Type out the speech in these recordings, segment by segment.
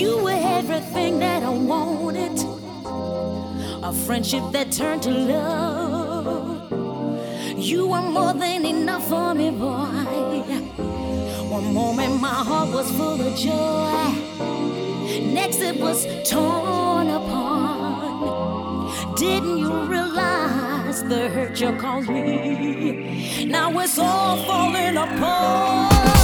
You were everything that I wanted. A friendship that turned to love. You were more than enough for me, boy. One moment my heart was full of joy. Next it was torn apart. Didn't you realize the hurt you caused me? Now it's all falling apart.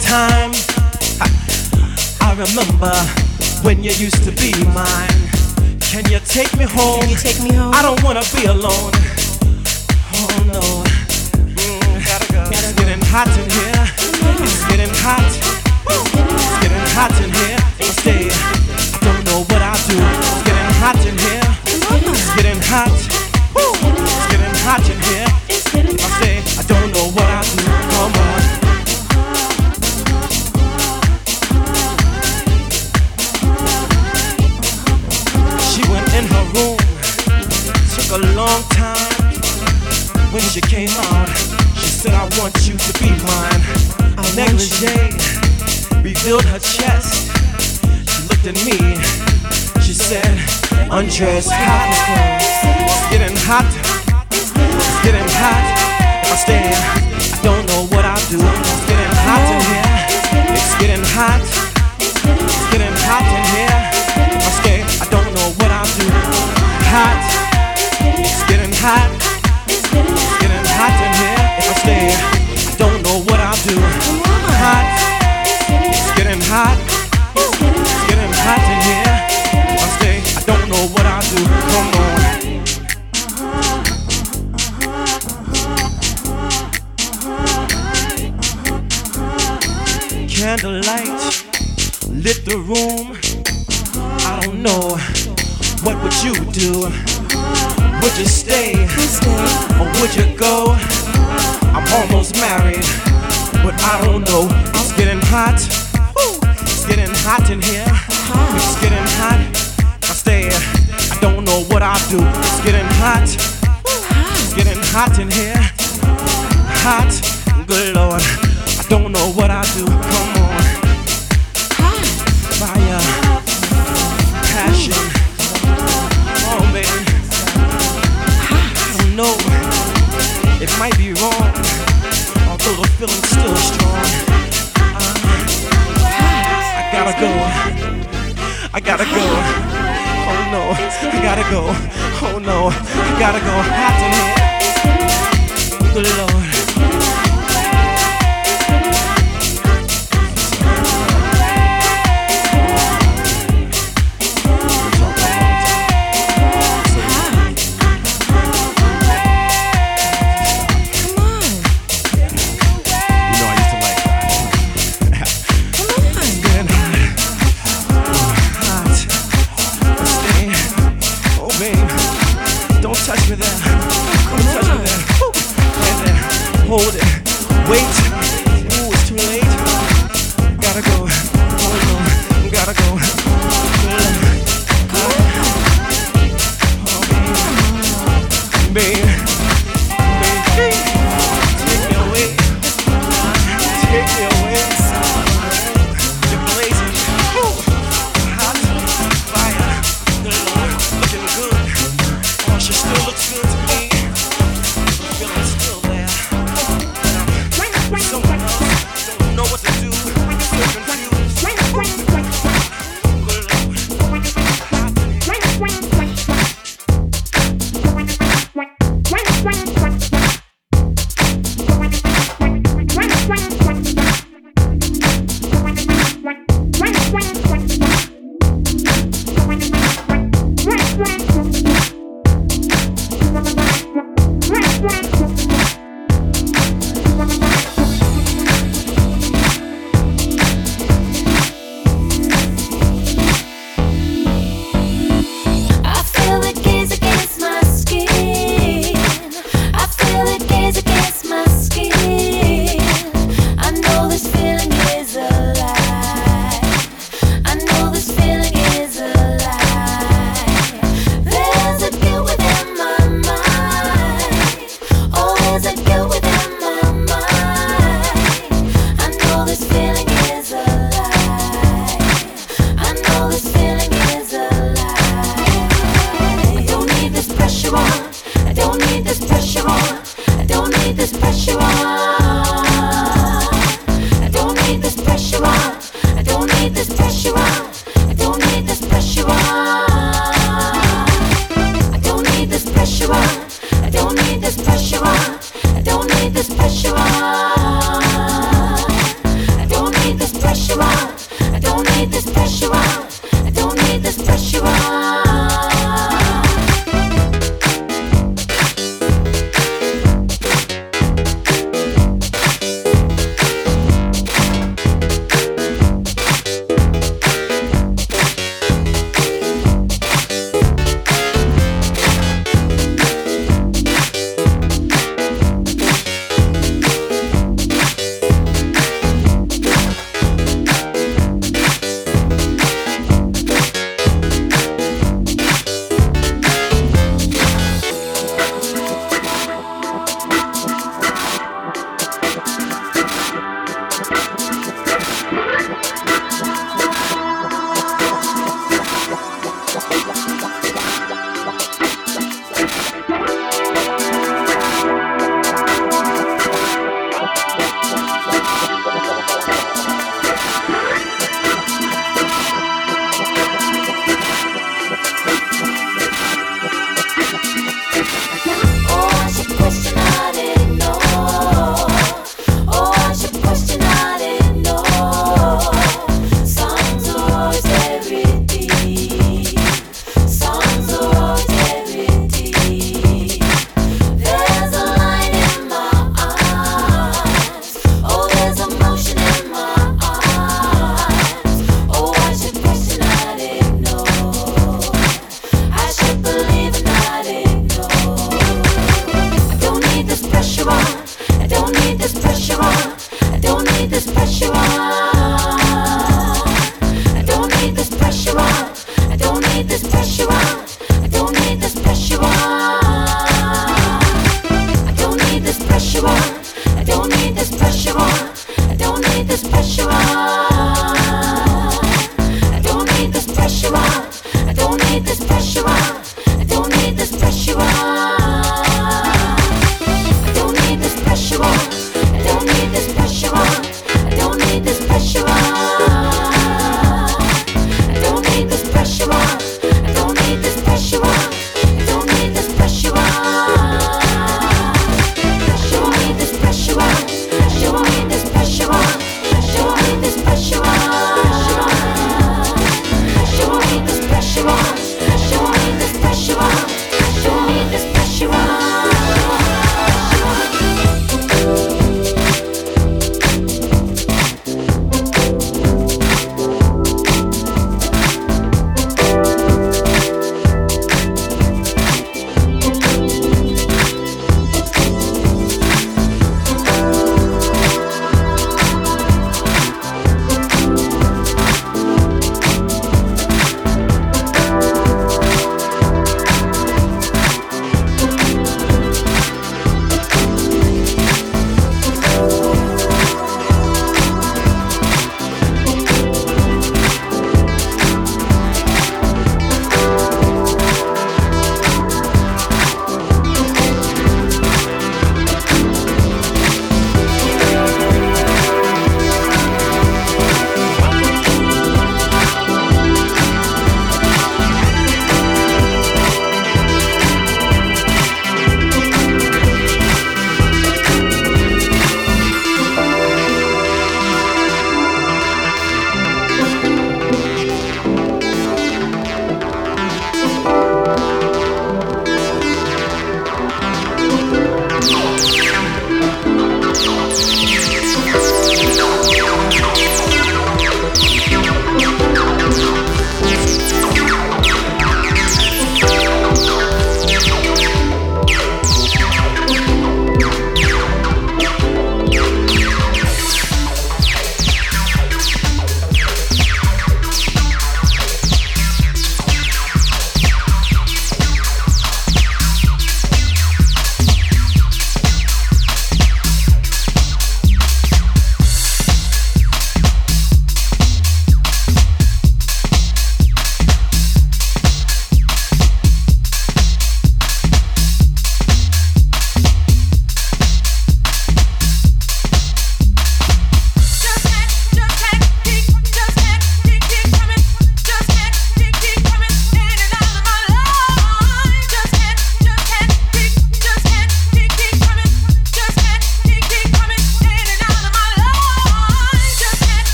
Time.